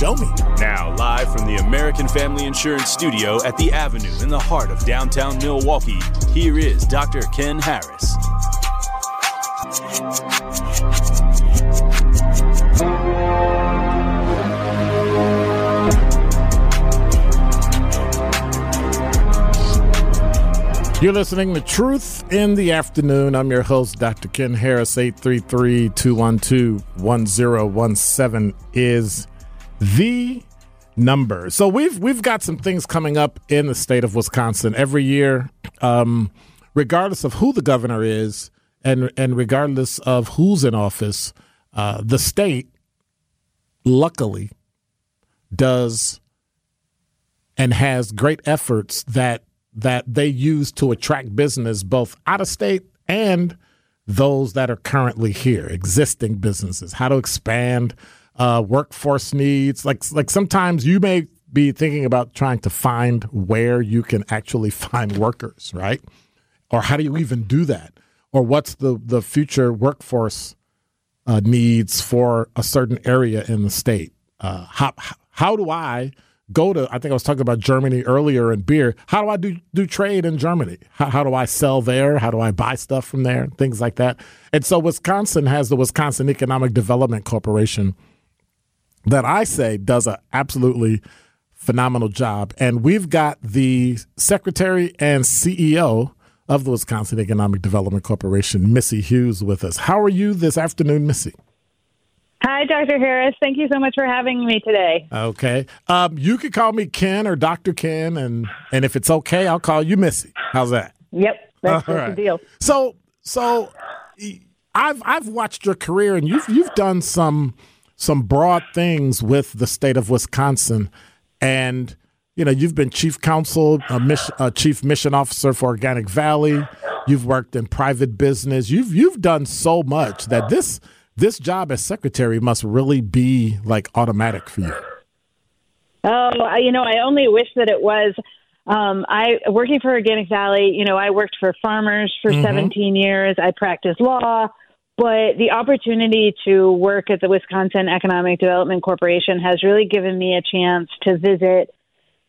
show me. Now, live from the American Family Insurance Studio at the Avenue in the heart of downtown Milwaukee, here is Dr. Ken Harris. You're listening to Truth in the Afternoon. I'm your host, Dr. Ken Harris. 833 212 1017 is the number. So we've we've got some things coming up in the state of Wisconsin every year, um, regardless of who the governor is, and and regardless of who's in office, uh, the state, luckily, does and has great efforts that that they use to attract business both out of state and those that are currently here, existing businesses, how to expand uh, workforce needs. Like like sometimes you may be thinking about trying to find where you can actually find workers, right? Or how do you even do that? Or what's the the future workforce uh, needs for a certain area in the state? Uh, how how do I go to? I think I was talking about Germany earlier and beer. How do I do do trade in Germany? How, how do I sell there? How do I buy stuff from there? Things like that. And so Wisconsin has the Wisconsin Economic Development Corporation that I say does an absolutely phenomenal job. And we've got the secretary and CEO of the Wisconsin Economic Development Corporation, Missy Hughes, with us. How are you this afternoon, Missy? Hi, Dr. Harris. Thank you so much for having me today. Okay. Um, you could call me Ken or Dr. Ken, and and if it's okay, I'll call you Missy. How's that? Yep, that's, All right. the deal. So so I've I've watched your career and you've you've done some some broad things with the state of Wisconsin and you know you've been chief counsel a mission, a chief mission officer for Organic Valley you've worked in private business you've you've done so much that this this job as secretary must really be like automatic for you. Oh, I, you know, I only wish that it was. Um, I working for Organic Valley. You know, I worked for farmers for 17 years. I practiced law, but the opportunity to work at the Wisconsin Economic Development Corporation has really given me a chance to visit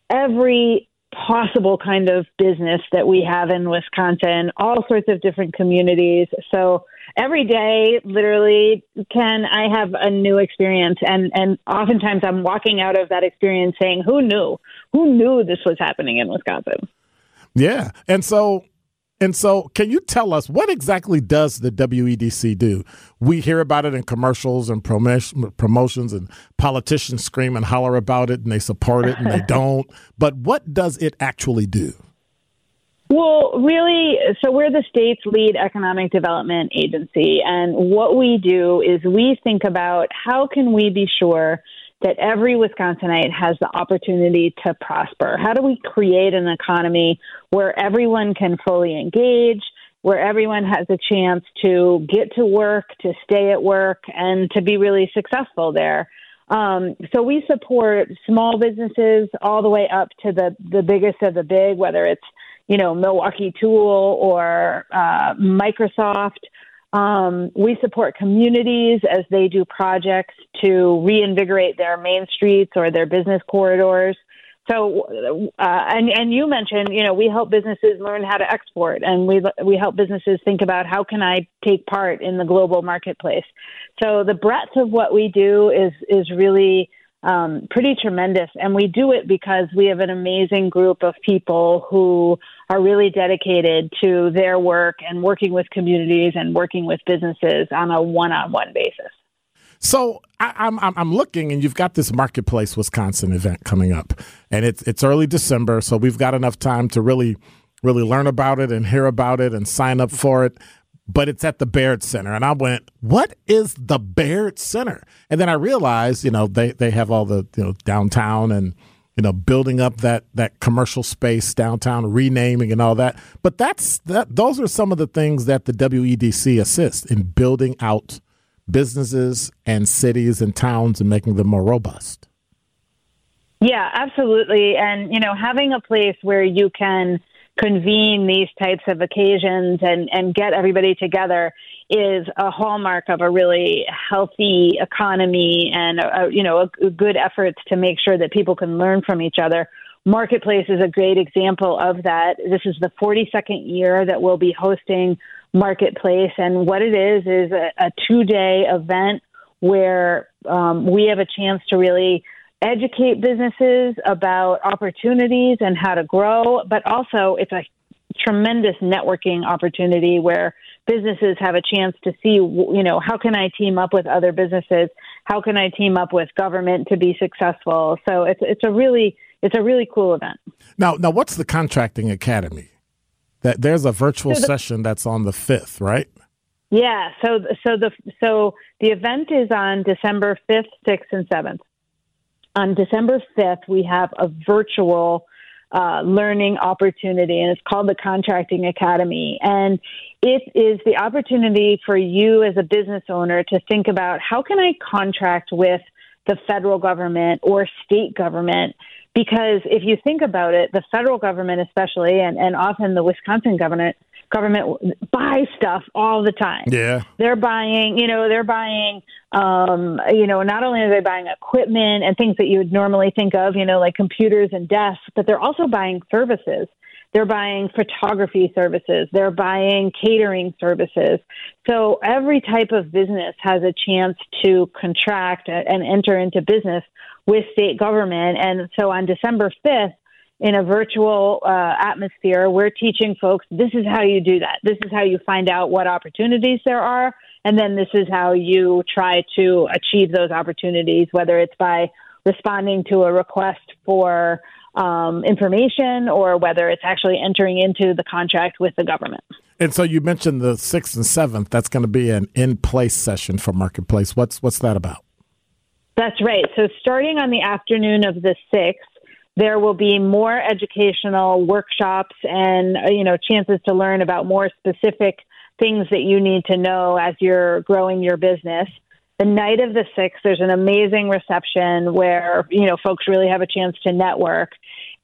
every possible kind of business that we have in Wisconsin, all sorts of different communities. So every day, literally, Ken, I have a new experience, and and oftentimes I'm walking out of that experience saying, "Who knew? Who knew this was happening in Wisconsin?" Yeah. And so and so can you tell us what exactly does the WEDC do? We hear about it in commercials and promotion, promotions and politicians scream and holler about it and they support it and they don't. But what does it actually do? Well, really, so we're the state's lead economic development agency, and what we do is we think about how can we be sure that every Wisconsinite has the opportunity to prosper. How do we create an economy where everyone can fully engage, where everyone has a chance to get to work, to stay at work, and to be really successful there? Um, so we support small businesses all the way up to the the biggest of the big, whether it's you know Milwaukee Tool or uh, Microsoft. Um, we support communities as they do projects to reinvigorate their main streets or their business corridors. So, uh, and and you mentioned, you know, we help businesses learn how to export, and we we help businesses think about how can I take part in the global marketplace. So the breadth of what we do is is really um, pretty tremendous, and we do it because we have an amazing group of people who are really dedicated to their work and working with communities and working with businesses on a one-on-one basis. So I, am I'm, I'm looking, and you've got this Marketplace Wisconsin event coming up, and it's it's early December, so we've got enough time to really really learn about it and hear about it and sign up for it. But it's at the Baird Center, and I went, "What is the Baird Center?" And then I realized, you know, they they have all the you know downtown and you know building up that that commercial space downtown, renaming and all that. But that's that. Those are some of the things that the WEDC assists in building out businesses and cities and towns and making them more robust. Yeah, absolutely. And, you know, having a place where you can convene these types of occasions and, and get everybody together is a hallmark of a really healthy economy and, a, a, you know, a, a good efforts to make sure that people can learn from each other. Marketplace is a great example of that. This is the 42nd year that we'll be hosting marketplace. And what it is is a, a two day event where um, we have a chance to really educate businesses about opportunities and how to grow, but also it's a tremendous networking opportunity where businesses have a chance to see you know how can i team up with other businesses how can i team up with government to be successful so it's it's a really it's a really cool event now now what's the contracting academy that there's a virtual so the, session that's on the fifth, right? Yeah. So so the so the event is on December fifth, sixth, and seventh. On December fifth, we have a virtual uh, learning opportunity, and it's called the Contracting Academy. And it is the opportunity for you as a business owner to think about how can I contract with the federal government or state government because if you think about it, the federal government, especially, and, and often the Wisconsin government, government buys stuff all the time. Yeah. They're buying, you know, they're buying, um, you know, not only are they buying equipment and things that you would normally think of, you know, like computers and desks, but they're also buying services. They're buying photography services. They're buying catering services. So every type of business has a chance to contract and enter into business with state government. And so on December 5th, in a virtual uh, atmosphere, we're teaching folks this is how you do that. This is how you find out what opportunities there are. And then this is how you try to achieve those opportunities, whether it's by responding to a request for um, information or whether it's actually entering into the contract with the government. And so you mentioned the sixth and seventh. That's going to be an in-place session for Marketplace. What's what's that about? That's right. So starting on the afternoon of the sixth, there will be more educational workshops and uh, you know chances to learn about more specific things that you need to know as you're growing your business. The night of the 6th, there's an amazing reception where, you know, folks really have a chance to network.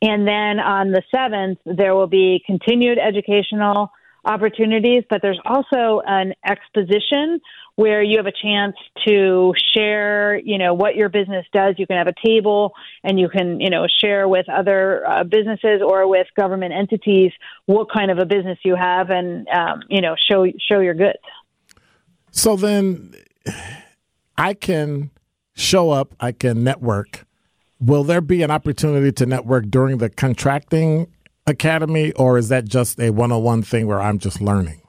And then on the 7th, there will be continued educational opportunities, but there's also an exposition where you have a chance to share, you know, what your business does. You can have a table and you can, you know, share with other uh, businesses or with government entities what kind of a business you have and, um, you know, show, show your goods. So then I can show up, I can network. Will there be an opportunity to network during the contracting academy, or is that just a one on one thing where I'm just learning?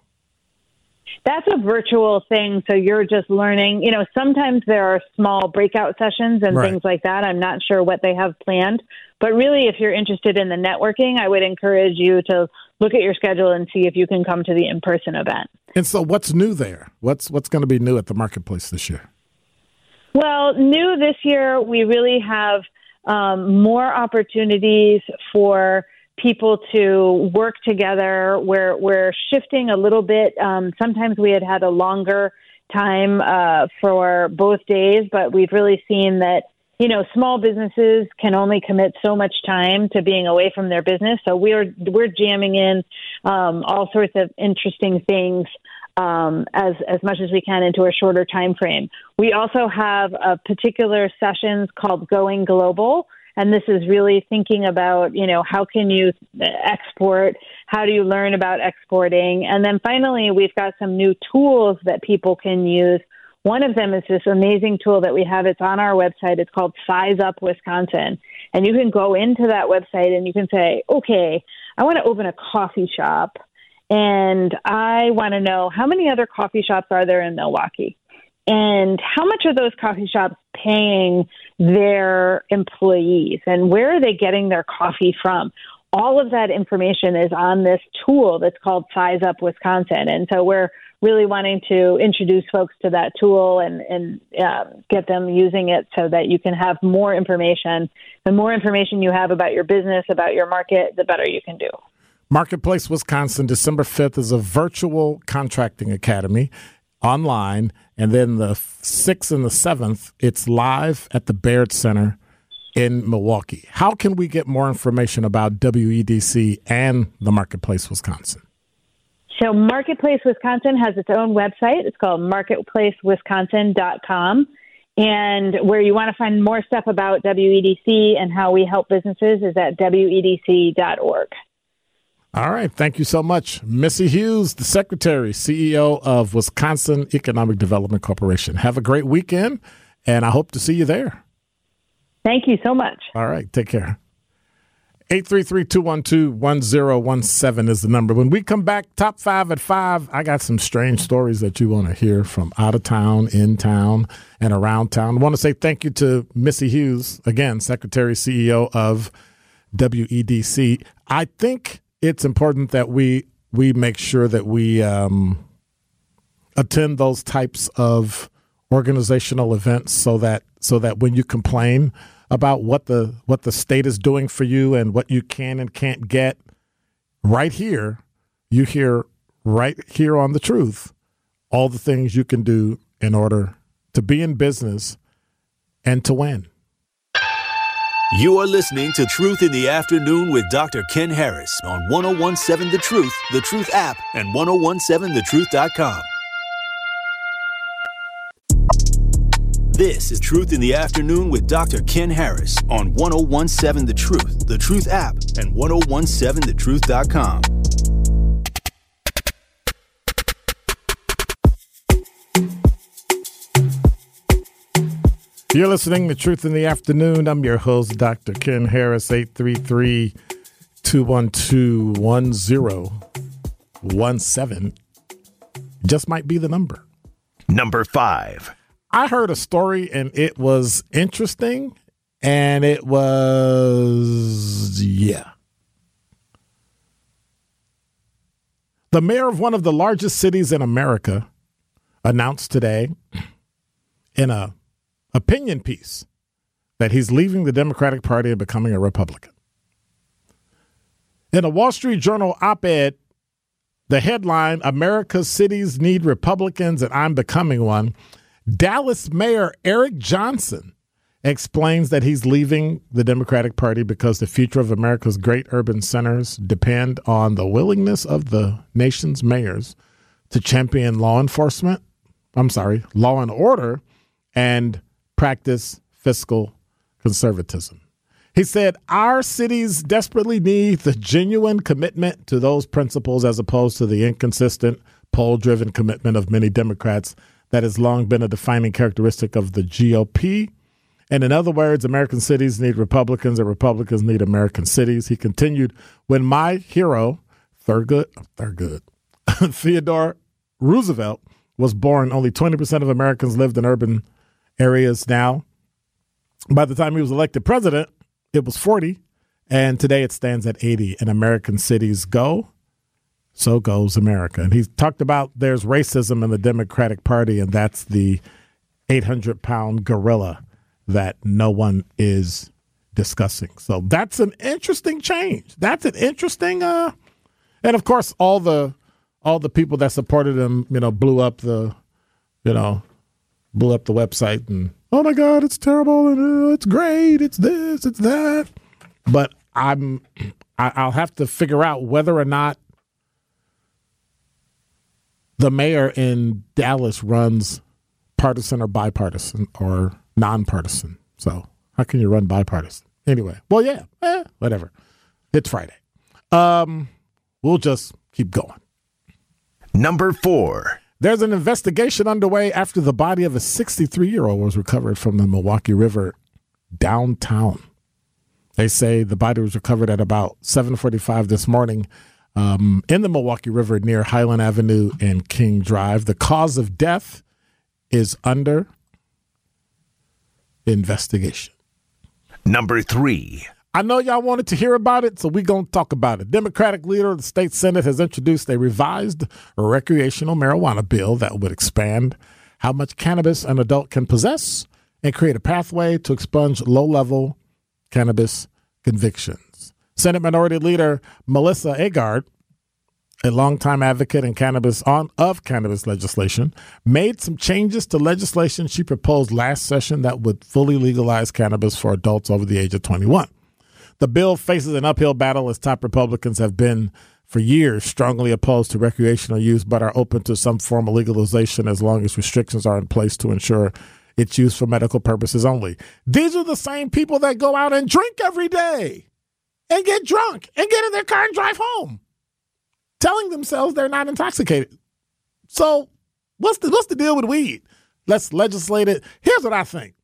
That's a virtual thing, so you're just learning. You know, sometimes there are small breakout sessions and right. things like that. I'm not sure what they have planned, but really, if you're interested in the networking, I would encourage you to look at your schedule and see if you can come to the in person event. And so, what's new there? What's what's going to be new at the marketplace this year? Well, new this year, we really have um, more opportunities for people to work together. We're, we're shifting a little bit. Um, sometimes we had had a longer time uh, for both days, but we've really seen that you know small businesses can only commit so much time to being away from their business. So we're we're jamming in um, all sorts of interesting things um, as as much as we can into a shorter time frame. We also have a particular sessions called Going Global, and this is really thinking about you know how can you export, how do you learn about exporting, and then finally we've got some new tools that people can use. One of them is this amazing tool that we have. It's on our website. It's called Size Up Wisconsin. And you can go into that website and you can say, okay, I want to open a coffee shop and I want to know how many other coffee shops are there in Milwaukee? And how much are those coffee shops paying their employees? And where are they getting their coffee from? All of that information is on this tool that's called Size Up Wisconsin. And so we're really wanting to introduce folks to that tool and, and um, get them using it so that you can have more information. The more information you have about your business, about your market, the better you can do. Marketplace Wisconsin, December 5th, is a virtual contracting academy online. And then the 6th and the 7th, it's live at the Baird Center in Milwaukee. How can we get more information about WEDC and the Marketplace Wisconsin? So, Marketplace Wisconsin has its own website. It's called marketplacewisconsin.com. And where you want to find more stuff about WEDC and how we help businesses is at wedc.org. All right. Thank you so much. Missy Hughes, the Secretary, CEO of Wisconsin Economic Development Corporation. Have a great weekend, and I hope to see you there. Thank you so much. All right. Take care. 833-212-1017 is the number. When we come back, top five at five, I got some strange stories that you want to hear from out of town, in town, and around town. I want to say thank you to Missy Hughes, again, Secretary, CEO of WEDC. I think it's important that we we make sure that we um, attend those types of organizational events so that so that when you complain about what the what the state is doing for you and what you can and can't get right here you hear right here on the truth all the things you can do in order to be in business and to win you are listening to Truth in the Afternoon with Dr. Ken Harris on 1017 The Truth, The Truth app, and 1017thetruth.com. This is Truth in the Afternoon with Dr. Ken Harris on 1017 The Truth, The Truth app, and 1017thetruth.com. You're listening to Truth in the Afternoon. I'm your host, Dr. Ken Harris, 833 212 1017. Just might be the number. Number five. I heard a story and it was interesting and it was, yeah. The mayor of one of the largest cities in America announced today in a opinion piece that he's leaving the Democratic Party and becoming a Republican. In a Wall Street Journal op ed, the headline America's Cities Need Republicans and I'm Becoming One, Dallas Mayor Eric Johnson explains that he's leaving the Democratic Party because the future of America's great urban centers depend on the willingness of the nation's mayors to champion law enforcement, I'm sorry, law and order, and practice fiscal conservatism. He said, Our cities desperately need the genuine commitment to those principles as opposed to the inconsistent, poll driven commitment of many Democrats that has long been a defining characteristic of the GOP. And in other words, American cities need Republicans and Republicans need American cities. He continued, When my hero, Thurgood, Thurgood, Theodore Roosevelt was born, only 20% of Americans lived in urban areas now. By the time he was elected president, it was 40, and today it stands at 80. And American cities go, so goes America. And he talked about there's racism in the Democratic Party, and that's the 800 pound gorilla that no one is discussing. So that's an interesting change. That's an interesting uh and of course all the all the people that supported him, you know, blew up the you know, blew up the website and oh my god, it's terrible and uh, it's great, it's this, it's that. But I'm I, I'll have to figure out whether or not the mayor in Dallas runs partisan or bipartisan or nonpartisan. So how can you run bipartisan? Anyway, well, yeah, eh, whatever. It's Friday. Um, we'll just keep going. Number four. There's an investigation underway after the body of a 63 year old was recovered from the Milwaukee River downtown. They say the body was recovered at about 7:45 this morning um, in the Milwaukee River near Highland Avenue and King Drive. The cause of death is under investigation. Number three. I know y'all wanted to hear about it, so we're going to talk about it. Democratic leader of the state Senate has introduced a revised recreational marijuana bill that would expand how much cannabis an adult can possess and create a pathway to expunge low level cannabis convictions. Senate Minority Leader Melissa Agard a longtime advocate in cannabis on of cannabis legislation, made some changes to legislation she proposed last session that would fully legalize cannabis for adults over the age of 21. The bill faces an uphill battle as top Republicans have been for years strongly opposed to recreational use but are open to some form of legalization as long as restrictions are in place to ensure its used for medical purposes only. These are the same people that go out and drink every day and get drunk and get in their car and drive home telling themselves they're not intoxicated. So what's the what's the deal with weed? Let's legislate it. Here's what I think.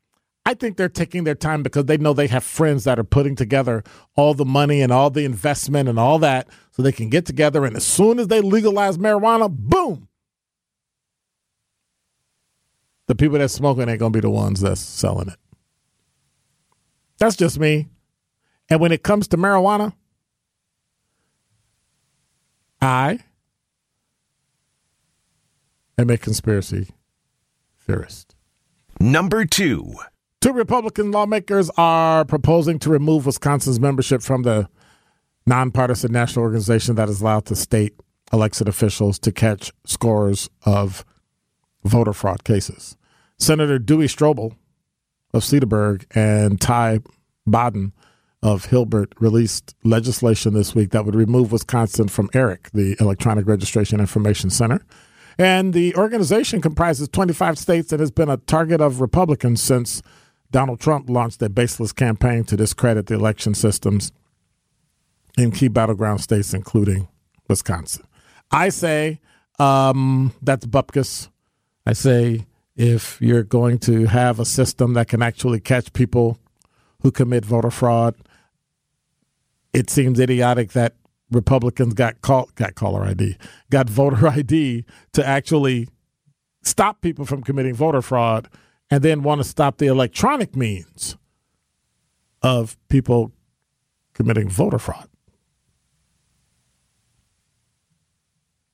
I think they're taking their time because they know they have friends that are putting together all the money and all the investment and all that so they can get together and as soon as they legalize marijuana, boom. The people that's smoking ain't gonna be the ones that's selling it. That's just me. And when it comes to marijuana, I am a conspiracy theorist. Number two. Two Republican lawmakers are proposing to remove Wisconsin's membership from the nonpartisan national organization that is allowed to state elected officials to catch scores of voter fraud cases. Senator Duey Stroebel of Cedarburg and Ty Bodden of Hilbert released legislation this week that would remove Wisconsin from ERIC, the Electronic Registration Information Center. And the organization comprises 25 states and has been a target of Republicans since Donald Trump launched a baseless campaign to discredit the election systems in key battleground states, including Wisconsin. I say um, that's bupkis. I say if you're going to have a system that can actually catch people who commit voter fraud, it seems idiotic that Republicans got call, got caller ID, got voter ID to actually stop people from committing voter fraud, and then want to stop the electronic means of people committing voter fraud.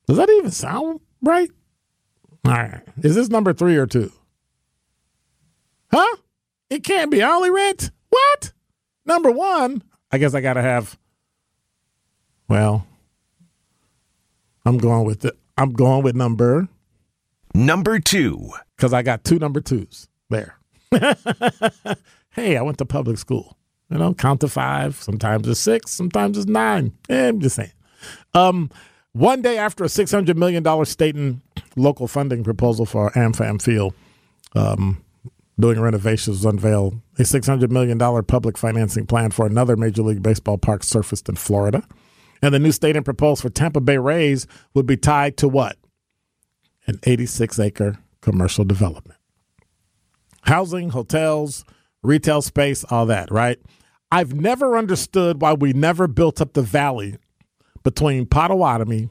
Does that even sound right? All right. Is this number three or two? Huh? It can't be. I only read what? Number one, I guess I got to have. Well, I'm going with the. I'm going with number Number two. Because I got two number twos there. hey, I went to public school. You know, count to five. Sometimes it's six. Sometimes it's nine. Eh, I'm just saying. Um, one day after a six hundred million dollar state and local funding proposal for AmFam Field, um, doing renovations unveiled. A six hundred million dollar public financing plan for another Major League Baseball park surfaced in Florida, and the new stadium proposed for Tampa Bay Rays would be tied to what? An eighty-six acre commercial development, housing, hotels, retail space, all that. Right? I've never understood why we never built up the valley between Potawatomi,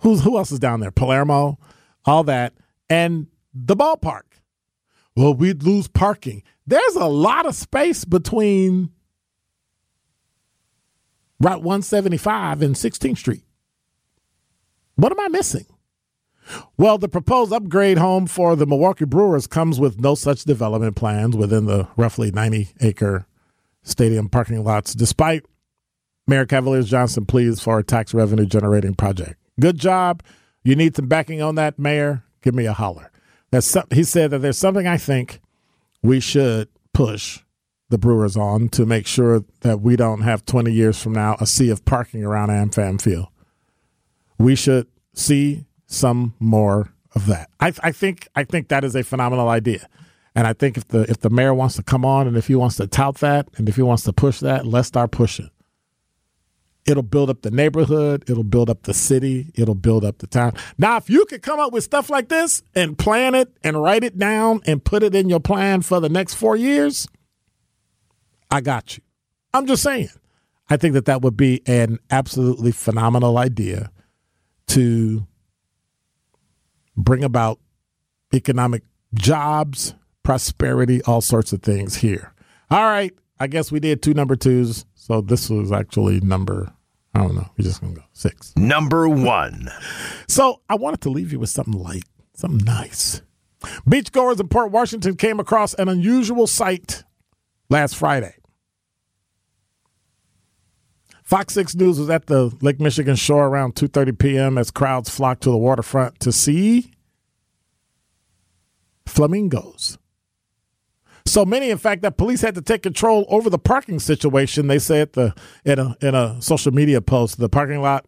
who's who else is down there? Palermo, all that, and the ballpark. Well, we'd lose parking. There's a lot of space between Route 175 and 16th Street. What am I missing? Well, the proposed upgrade home for the Milwaukee Brewers comes with no such development plans within the roughly 90 acre stadium parking lots, despite Mayor Cavalier Johnson's pleas for a tax revenue generating project. Good job. You need some backing on that, Mayor. give me a holler. There's some, he said that there's something I think we should push the Brewers on to make sure that we don't have 20 years from now a sea of parking around AmFam Field. We should see some more of that. I, I think I think that is a phenomenal idea, and I think if the if the mayor wants to come on and if he wants to tout that and if he wants to push that, let's start pushing. It'll build up the neighborhood. It'll build up the city. It'll build up the town. Now, if you could come up with stuff like this and plan it and write it down and put it in your plan for the next four years, I got you. I'm just saying. I think that that would be an absolutely phenomenal idea to bring about economic jobs, prosperity, all sorts of things here. All right. I guess we did two number twos. So this was actually number, I don't know. We're just going to go six. Number one. So I wanted to leave you with something light, something nice. Beachgoers in Port Washington came across an unusual sight last Friday. Fox 6 News was at the Lake Michigan shore around 2:30 p.m. as crowds flocked to the waterfront to see flamingos. So many, in fact, that police had to take control over the parking situation. They said the in a in a social media post, the parking lot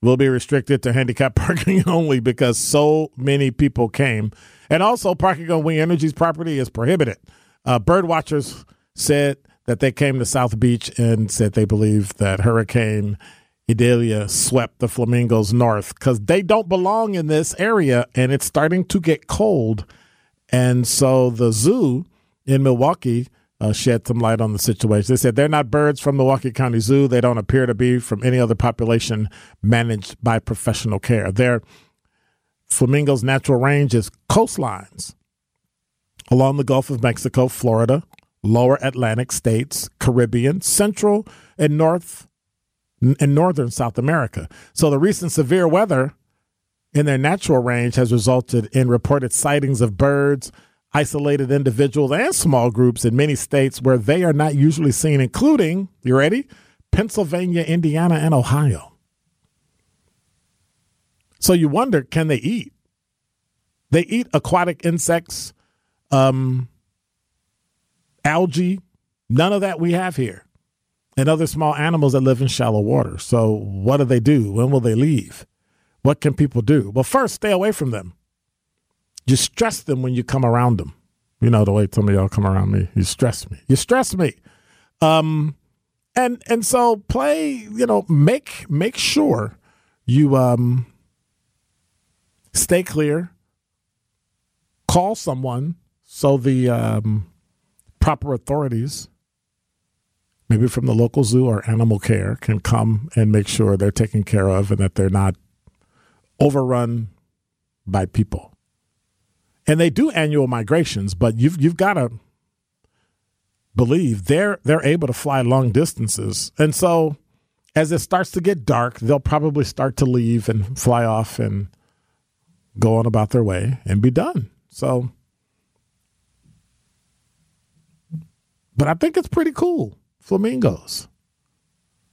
will be restricted to handicap parking only because so many people came, and also parking on We Energies property is prohibited. Uh, bird watchers said that they came to South Beach and said they believe that Hurricane Idalia swept the flamingos north because they don't belong in this area, and it's starting to get cold, and so the zoo in Milwaukee uh, shed some light on the situation. They said they're not birds from Milwaukee County Zoo. They don't appear to be from any other population managed by professional care. Their flamingos' natural range is coastlines along the Gulf of Mexico, Florida, lower Atlantic states, Caribbean, Central, and North and northern South America. So the recent severe weather in their natural range has resulted in reported sightings of birds isolated individuals and small groups in many states where they are not usually seen, including, you ready? Pennsylvania, Indiana, and Ohio. So you wonder can they eat? They eat aquatic insects, um, algae, none of that we have here, and other small animals that live in shallow water. So what do they do? When will they leave? What can people do? Well, first, stay away from them. You stress them when you come around them. You know the way some of y'all come around me. You stress me. You stress me. Um, and and so play. You know, make make sure you um stay clear. Call someone so the um, proper authorities, maybe from the local zoo or animal care, can come and make sure they're taken care of and that they're not overrun by people and they do annual migrations, but you've you've got to believe they're they're able to fly long distances, and so as it starts to get dark, they'll probably start to leave and fly off and go on about their way and be done. So, but I think it's pretty cool. Flamingos.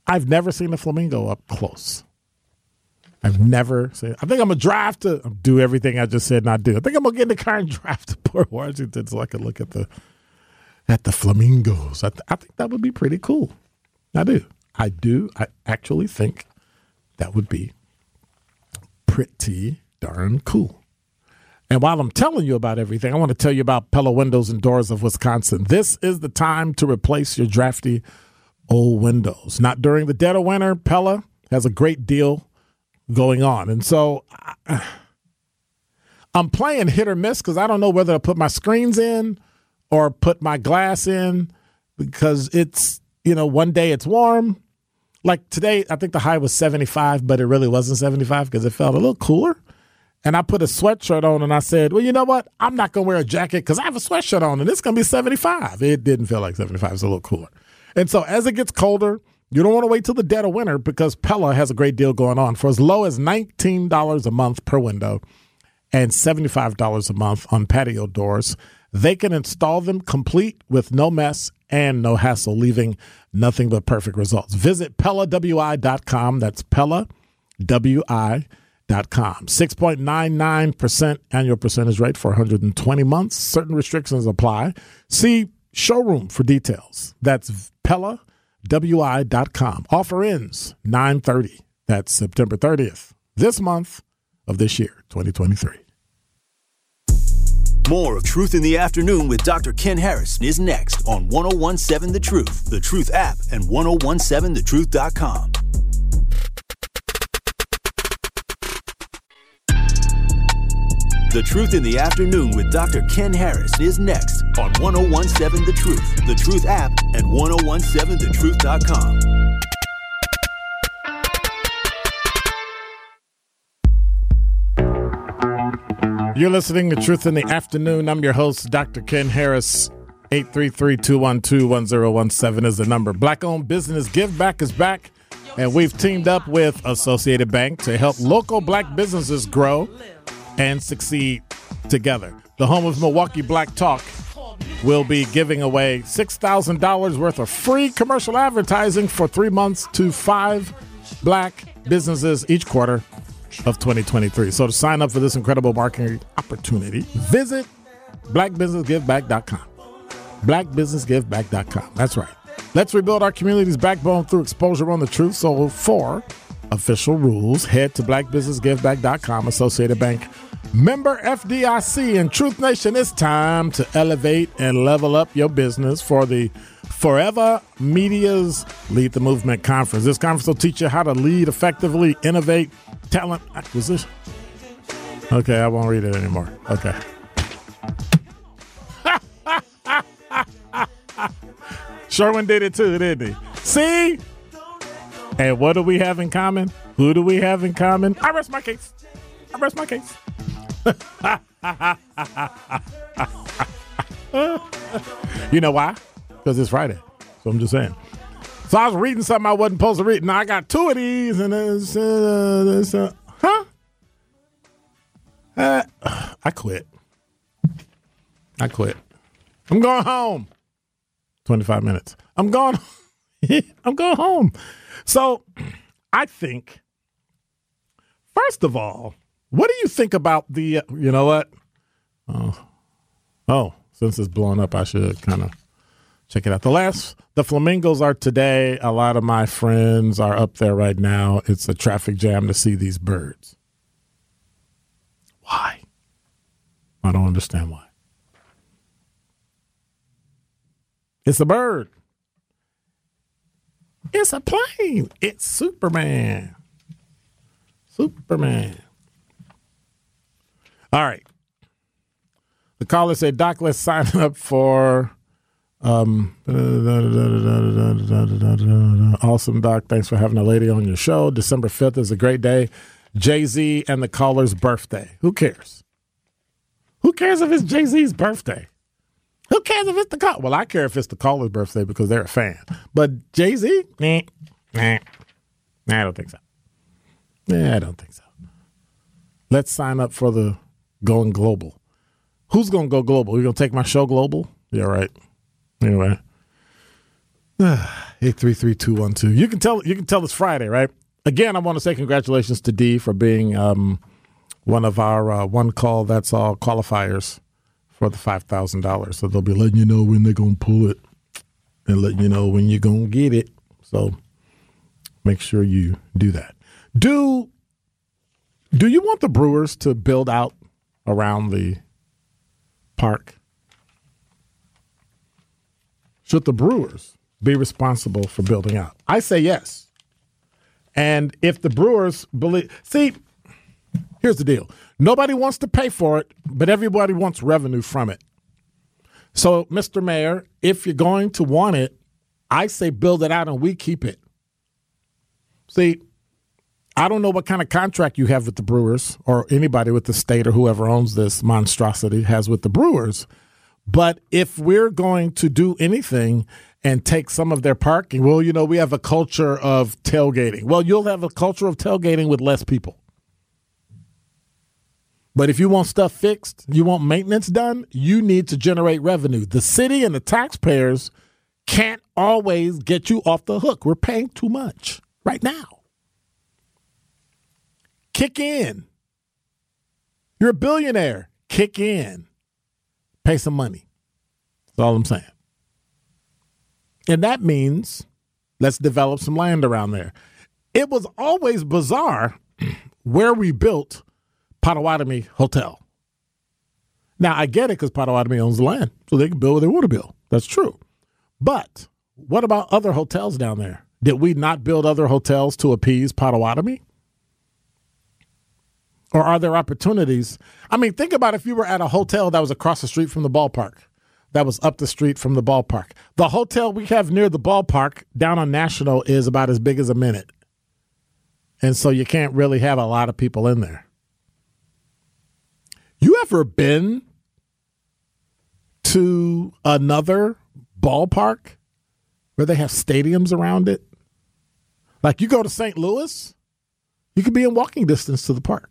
I've never seen a flamingo up close. I've never seen. I think I'm gonna drive to do everything I just said not do. I think I'm gonna get in the car and drive to Port Washington so I can look at the at the flamingos. I, th- I think that would be pretty cool. I do. I do. I actually think that would be pretty darn cool. And while I'm telling you about everything, I want to tell you about Pella Windows and Doors of Wisconsin. This is the time to replace your drafty old windows. Not during the dead of winter. Pella has a great deal going on. And so I'm playing hit or miss because I don't know whether to put my screens in or put my glass in because it's, you know, one day it's warm. Like today, I think the high was 75, but it really wasn't 75 because it felt a little cooler. And I put a sweatshirt on and I said, well, you know what? I'm not going to wear a jacket because I have a sweatshirt on and it's going to be 75. It didn't feel like 75. It's a little cooler. And so as it gets colder, you don't want to wait till the dead of winter because Pella has a great deal going on for as low as $19 a month per window and $75 a month on patio doors. They can install them complete with no mess and no hassle, leaving nothing but perfect results. Visit PellaWI.com. That's PellaWI.com 6.99% annual percentage rate for 120 months. Certain restrictions apply. See showroom for details. That's PellaWI.com. Offer ends 930. That's September 30th, this month of this year, 2023. More of Truth in the Afternoon with Dr. Ken Harrison is next on 1017 The Truth, The Truth app, and 1017thetruth.com. The Truth in the Afternoon with Dr. Ken Harris is next on 1017 The Truth, The Truth app, and 1017thetruth.com. You're listening to Truth in the Afternoon. I'm your host, Dr. Ken Harris. 833-212-1017 is the number. Black-owned business Give Back is back, and we've teamed up with Associated Bank to help local black businesses grow and succeed together. The home of Milwaukee Black Talk will be giving away $6,000 worth of free commercial advertising for three months to five black businesses each quarter of 2023. So to sign up for this incredible marketing opportunity, visit blackbusinessgiveback.com. Blackbusinessgiveback.com. That's right. Let's rebuild our community's backbone through exposure on the truth. So for official rules, head to blackbusinessgiveback.com, Associated Bank. Member FDIC and Truth Nation, it's time to elevate and level up your business for the Forever Media's Lead the Movement Conference. This conference will teach you how to lead effectively, innovate, talent acquisition. Okay, I won't read it anymore. Okay. Sherwin did it too, didn't he? See? And what do we have in common? Who do we have in common? I rest my case. I rest my case. you know why? Because it's Friday. So I'm just saying. So I was reading something I wasn't supposed to read. Now I got two of these, and it's, uh, it's uh, huh? Uh, I quit. I quit. I'm going home. 25 minutes. I'm going. I'm going home. So I think, first of all, what do you think about the, you know what? Oh, oh, since it's blown up, I should kind of check it out. The last, the flamingos are today. A lot of my friends are up there right now. It's a traffic jam to see these birds. Why? I don't understand why. It's a bird. It's a plane. It's Superman. Superman. All right. The caller said, Doc, let's sign up for um, awesome, Doc. Thanks for having a lady on your show. December 5th is a great day. Jay Z and the caller's birthday. Who cares? Who cares if it's Jay Z's birthday? Who cares if it's the call? Well, I care if it's the caller's birthday because they're a fan. But Jay Z, nah, nah, nah, I don't think so. Yeah, I don't think so. Let's sign up for the going global. Who's going to go global? You going to take my show global? Yeah, right. Anyway, eight three three two one two. You can tell. You can tell it's Friday, right? Again, I want to say congratulations to D for being um, one of our uh, one call. That's all qualifiers for the five thousand dollars. So they'll be letting you know when they're gonna pull it and letting you know when you're gonna get it. So make sure you do that. Do do you want the Brewers to build out around the park? Should the Brewers be responsible for building out? I say yes. And if the Brewers believe, see, here's the deal nobody wants to pay for it, but everybody wants revenue from it. So, Mr. Mayor, if you're going to want it, I say build it out and we keep it. See, I don't know what kind of contract you have with the Brewers or anybody with the state or whoever owns this monstrosity has with the Brewers. But if we're going to do anything and take some of their parking, well, you know, we have a culture of tailgating. Well, you'll have a culture of tailgating with less people. But if you want stuff fixed, you want maintenance done, you need to generate revenue. The city and the taxpayers can't always get you off the hook. We're paying too much right now. Kick in. You're a billionaire. Kick in. Pay some money. That's all I'm saying. And that means let's develop some land around there. It was always bizarre where we built Potawatomi Hotel. Now, I get it because Potawatomi owns the land, so they can build what they want to build. That's true. But what about other hotels down there? Did we not build other hotels to appease Potawatomi? Or are there opportunities? I mean, think about if you were at a hotel that was across the street from the ballpark, that was up the street from the ballpark. The hotel we have near the ballpark down on National is about as big as a minute. And so you can't really have a lot of people in there. You ever been to another ballpark where they have stadiums around it? Like you go to St. Louis, you could be in walking distance to the park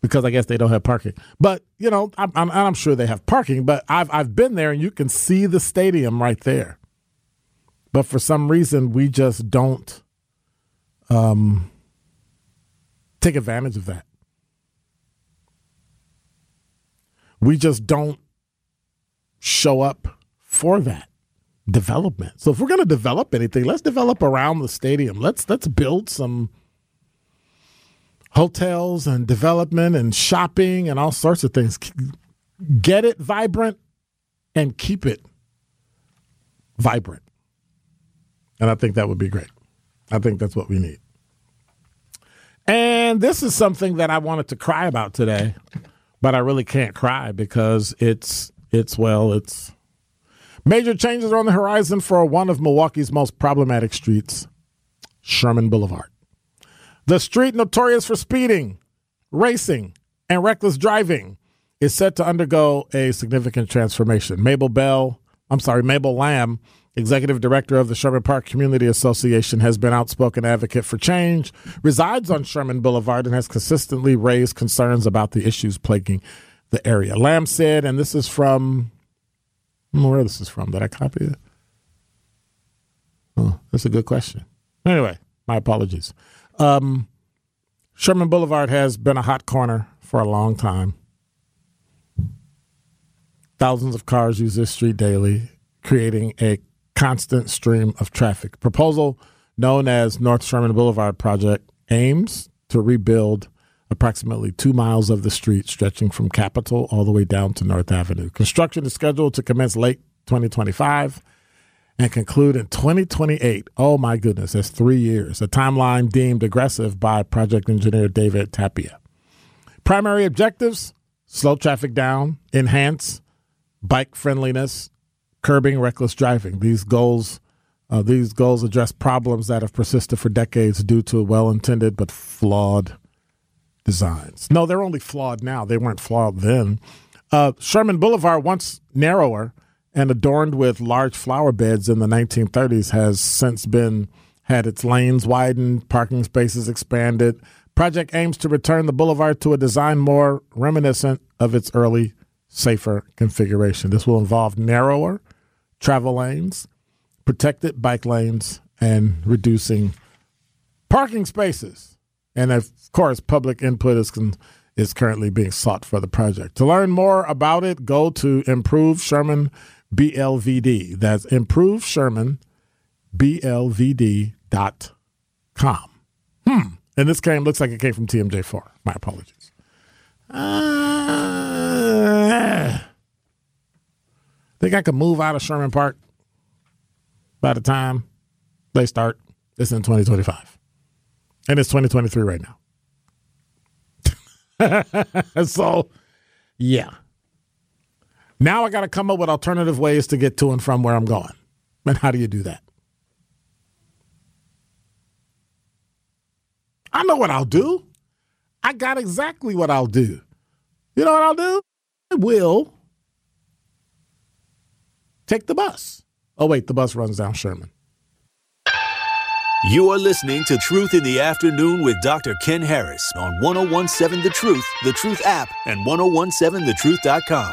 because I guess they don't have parking. But you know, I'm, I'm, I'm, sure they have parking. But I've I've been there, and you can see the stadium right there. But for some reason, we just don't um, take advantage of that. We just don't show up for that development. So if we're going to develop anything, let's develop around the stadium. Let's let's build some hotels and development and shopping and all sorts of things. Get it vibrant and keep it vibrant. And I think that would be great. I think that's what we need. And this is something that I wanted to cry about today, but I really can't cry because it's it's well, it's major changes are on the horizon for one of Milwaukee's most problematic streets, Sherman Boulevard. The street notorious for speeding, racing, and reckless driving is set to undergo a significant transformation. Mabel Bell, I'm sorry, Mabel Lamb, executive director of the Sherman Park Community Association, has been outspoken advocate for change, resides on Sherman Boulevard, and has consistently raised concerns about the issues plaguing the area. Lamb said, and this is from where this is from. Did I copy it? Oh, that's a good question. Anyway, my apologies. Um, Sherman Boulevard has been a hot corner for a long time. Thousands of cars use this street daily, creating a constant stream of traffic. Proposal known as North Sherman Boulevard Project aims to rebuild approximately two miles of the street stretching from Capitol all the way down to North Avenue. Construction is scheduled to commence late 2025 and conclude in 2028. Oh my goodness, that's three years. A timeline deemed aggressive by project engineer David Tapia. Primary objectives slow traffic down, enhance bike friendliness, curbing reckless driving. These goals. Uh, these goals address problems that have persisted for decades due to well intended but flawed designs. No, they're only flawed now. They weren't flawed then. Uh, Sherman Boulevard, once narrower, and adorned with large flower beds in the 1930s, has since been had its lanes widened, parking spaces expanded. Project aims to return the boulevard to a design more reminiscent of its early, safer configuration. This will involve narrower travel lanes, protected bike lanes, and reducing parking spaces. And of course, public input is con- is currently being sought for the project. To learn more about it, go to Improve Sherman BLVD. That's Improve Sherman BLVD.com. Hmm. And this came, looks like it came from TMJ4. My apologies. Uh, think I could move out of Sherman Park by the time they start. It's in 2025. And it's 2023 right now. so, yeah. Now I got to come up with alternative ways to get to and from where I'm going. And how do you do that? I know what I'll do. I got exactly what I'll do. You know what I'll do? I will take the bus. Oh, wait, the bus runs down Sherman. You are listening to Truth in the Afternoon with Dr. Ken Harris on 1017 The Truth, The Truth app, and 1017thetruth.com.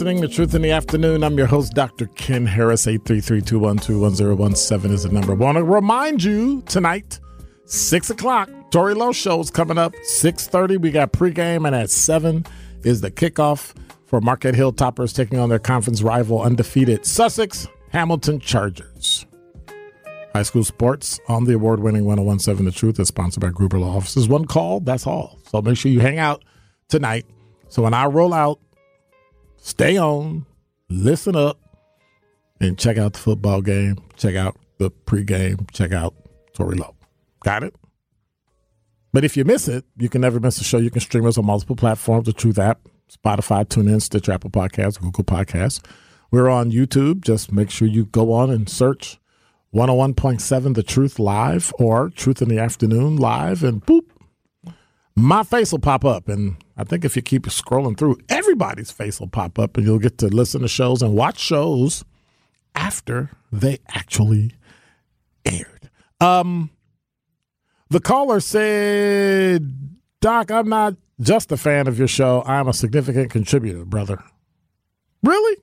listening to Truth in the Afternoon. I'm your host, Dr. Ken Harris. 833-212-1017 is the number. Want to remind you tonight, 6 o'clock, Tori Lowe show is coming up. 6.30, we got pregame, and at 7 is the kickoff for Marquette Hill Toppers taking on their conference rival, undefeated Sussex Hamilton Chargers. High school sports on the award-winning 1017 The Truth is sponsored by Gruber Law Offices. One call, that's all. So make sure you hang out tonight. So when I roll out, stay on, listen up, and check out the football game. Check out the pregame. Check out Tori Lowe. Got it? But if you miss it, you can never miss the show. You can stream us on multiple platforms, the Truth app, Spotify, TuneIn, Stitcher, Apple Podcasts, Google Podcasts. We're on YouTube. Just make sure you go on and search 101.7 The Truth Live or Truth in the Afternoon Live, and boop, my face will pop up. And I think if you keep scrolling through, everybody's face will pop up and you'll get to listen to shows and watch shows after they actually aired. Um, the caller said, Doc, I'm not just a fan of your show. I'm a significant contributor, brother. Really?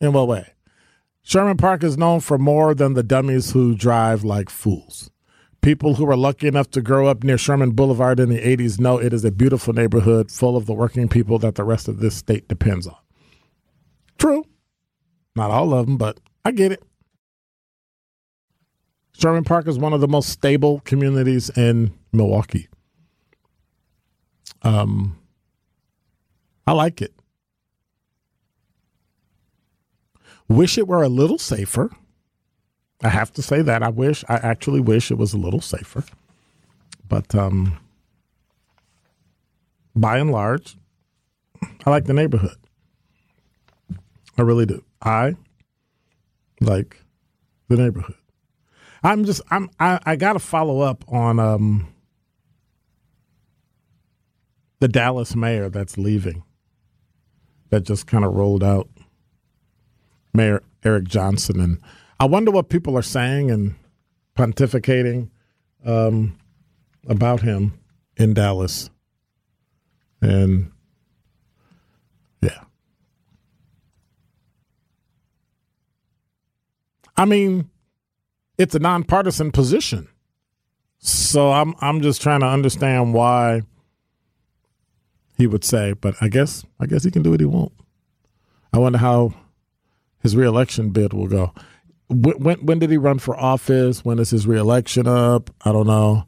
In what way? Sherman Park is known for more than the dummies who drive like fools. People who were lucky enough to grow up near Sherman Boulevard in the 80s know it is a beautiful neighborhood full of the working people that the rest of this state depends on. True. Not all of them, but I get it. Sherman Park is one of the most stable communities in Milwaukee. Um, I like it. Wish it were a little safer. I have to say that. I wish, I actually wish it was a little safer. But um, by and large, I like the neighborhood. I really do. I like the neighborhood. I'm just I'm I, I gotta follow up on um the Dallas mayor that's leaving. That just kind of rolled out. Mayor Eric Johnson and I wonder what people are saying and pontificating um, about him in Dallas. And yeah. I mean, it's a nonpartisan position. So I'm I'm just trying to understand why he would say, but I guess I guess he can do what he won't. I wonder how his reelection bid will go. When, when, did he run for office? When is his reelection up? I don't know.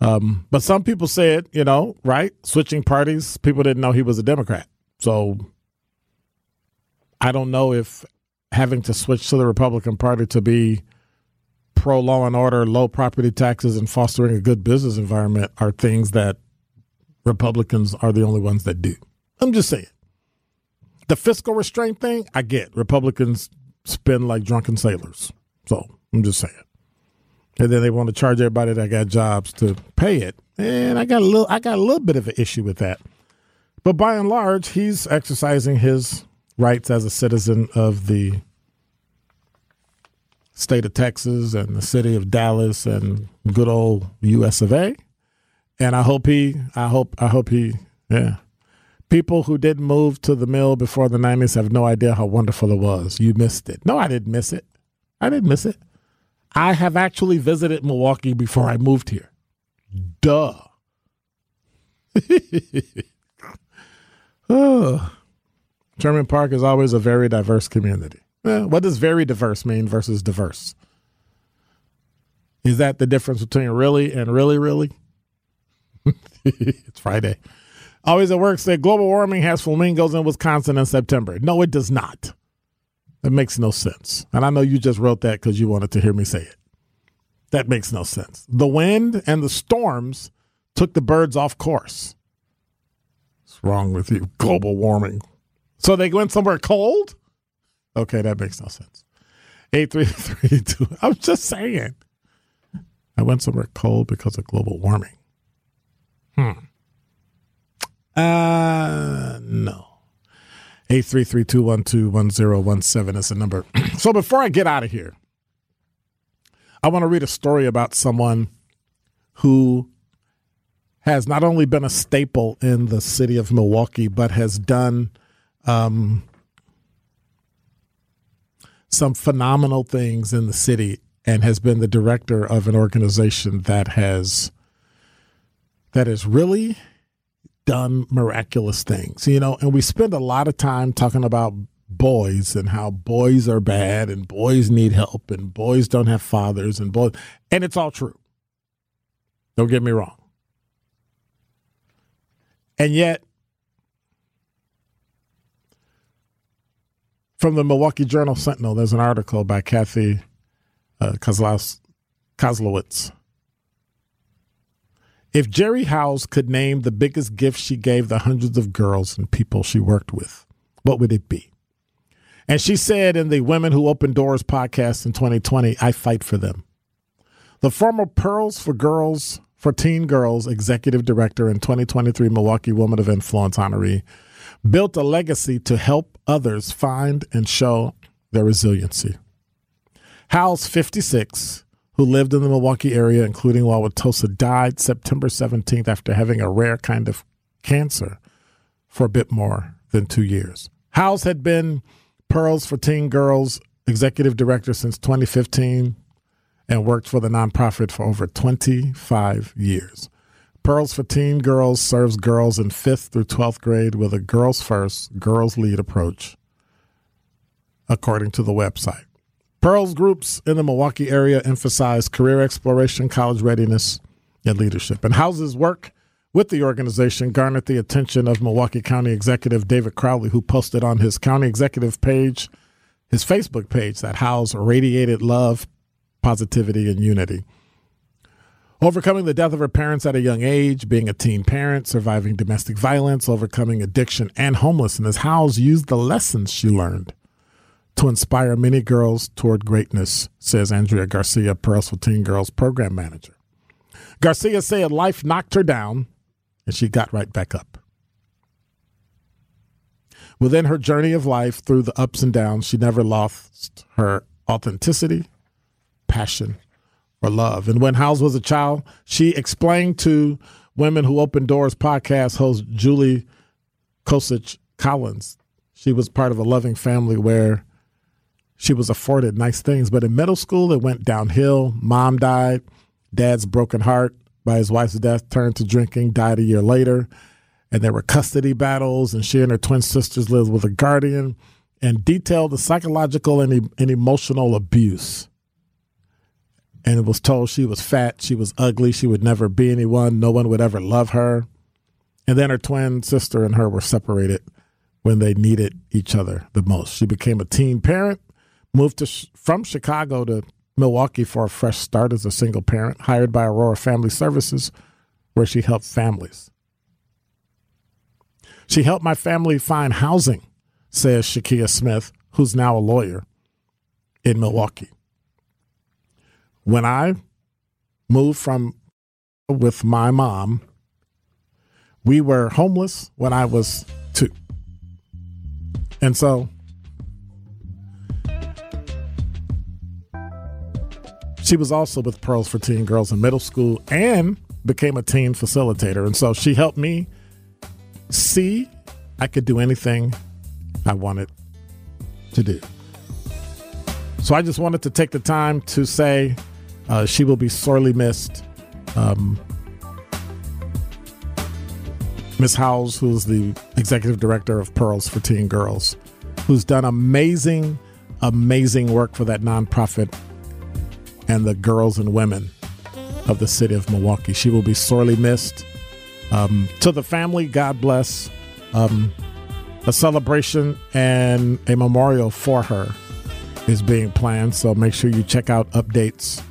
Um, but some people said, you know, right, switching parties. People didn't know he was a Democrat, so I don't know if having to switch to the Republican Party to be pro law and order, low property taxes, and fostering a good business environment are things that Republicans are the only ones that do. I'm just saying. The fiscal restraint thing, I get. Republicans spend like drunken sailors. So I'm just saying. And then they want to charge everybody that got jobs to pay it. And I got a little I got a little bit of an issue with that. But by and large, he's exercising his rights as a citizen of the state of Texas and the city of Dallas and good old US of A. And I hope he I hope I hope he yeah. People who didn't move to the mill before the 90s have no idea how wonderful it was. You missed it. No, I didn't miss it. I didn't miss it. I have actually visited Milwaukee before I moved here. Duh. oh. Park is always a very diverse community. Eh, what does very diverse mean versus diverse? Is that the difference between really and really, really? it's Friday. Always at work said global warming has flamingos in Wisconsin in September. No, it does not. That makes no sense. And I know you just wrote that because you wanted to hear me say it. That makes no sense. The wind and the storms took the birds off course. What's wrong with you? Global warming. So they went somewhere cold? Okay, that makes no sense. 8332. I'm just saying. I went somewhere cold because of global warming. Hmm. Uh, no. 833-212-1017 is the number. so before I get out of here, I want to read a story about someone who has not only been a staple in the city of Milwaukee, but has done um, some phenomenal things in the city and has been the director of an organization that has that has really done miraculous things, you know, and we spend a lot of time talking about boys and how boys are bad and boys need help and boys don't have fathers and boys and it's all true. Don't get me wrong. And yet from the Milwaukee Journal Sentinel, there's an article by Cathy uh, Kozlowicz if Jerry Howes could name the biggest gift she gave the hundreds of girls and people she worked with, what would it be? And she said in the Women Who Open Doors podcast in 2020, I fight for them. The former Pearls for Girls, for Teen Girls executive director and 2023 Milwaukee Woman of Influence honoree built a legacy to help others find and show their resiliency. Howes, 56, who lived in the Milwaukee area, including Wauwatosa, died September 17th after having a rare kind of cancer for a bit more than two years. Howes had been Pearls for Teen Girls executive director since 2015 and worked for the nonprofit for over 25 years. Pearls for Teen Girls serves girls in 5th through 12th grade with a girls first, girls lead approach, according to the website. Pearls groups in the Milwaukee area emphasize career exploration, college readiness, and leadership. And Howes's work with the organization garnered the attention of Milwaukee County Executive David Crowley, who posted on his county executive page, his Facebook page, that Howes radiated love, positivity, and unity. Overcoming the death of her parents at a young age, being a teen parent, surviving domestic violence, overcoming addiction and homelessness, Howes used the lessons she learned to inspire many girls toward greatness, says Andrea Garcia, Pearls for Teen Girls program manager. Garcia said life knocked her down and she got right back up. Within her journey of life, through the ups and downs, she never lost her authenticity, passion, or love. And when Howes was a child, she explained to Women Who Open Doors podcast host Julie Kosich Collins, she was part of a loving family where she was afforded nice things. But in middle school, it went downhill. Mom died. Dad's broken heart by his wife's death turned to drinking, died a year later. And there were custody battles, and she and her twin sisters lived with a guardian and detailed the psychological and, and emotional abuse. And it was told she was fat, she was ugly, she would never be anyone, no one would ever love her. And then her twin sister and her were separated when they needed each other the most. She became a teen parent moved to, from Chicago to Milwaukee for a fresh start as a single parent, hired by Aurora Family Services, where she helped families. She helped my family find housing, says Shakia Smith, who's now a lawyer in Milwaukee. When I moved from with my mom, we were homeless when I was two. And so She was also with Pearls for Teen Girls in middle school and became a teen facilitator. And so she helped me see I could do anything I wanted to do. So I just wanted to take the time to say uh, she will be sorely missed. Um, Miss Howes, who's the executive director of Pearls for Teen Girls, who's done amazing, amazing work for that nonprofit and the girls and women of the city of Milwaukee. She will be sorely missed. Um, to the family, God bless. Um, a celebration and a memorial for her is being planned. So make sure you check out updates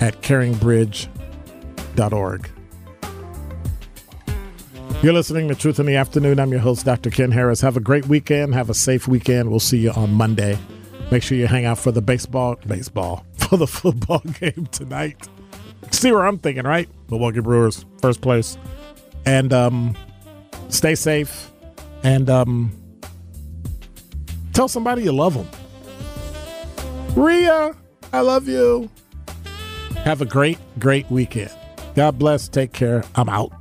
at caringbridge.org. You're listening to Truth in the Afternoon. I'm your host, Dr. Ken Harris. Have a great weekend. Have a safe weekend. We'll see you on Monday. Make sure you hang out for the baseball, baseball, for the football game tonight. See where I'm thinking, right? Milwaukee Brewers, first place. And um, stay safe. And um, tell somebody you love them. Ria, I love you. Have a great, great weekend. God bless. Take care. I'm out.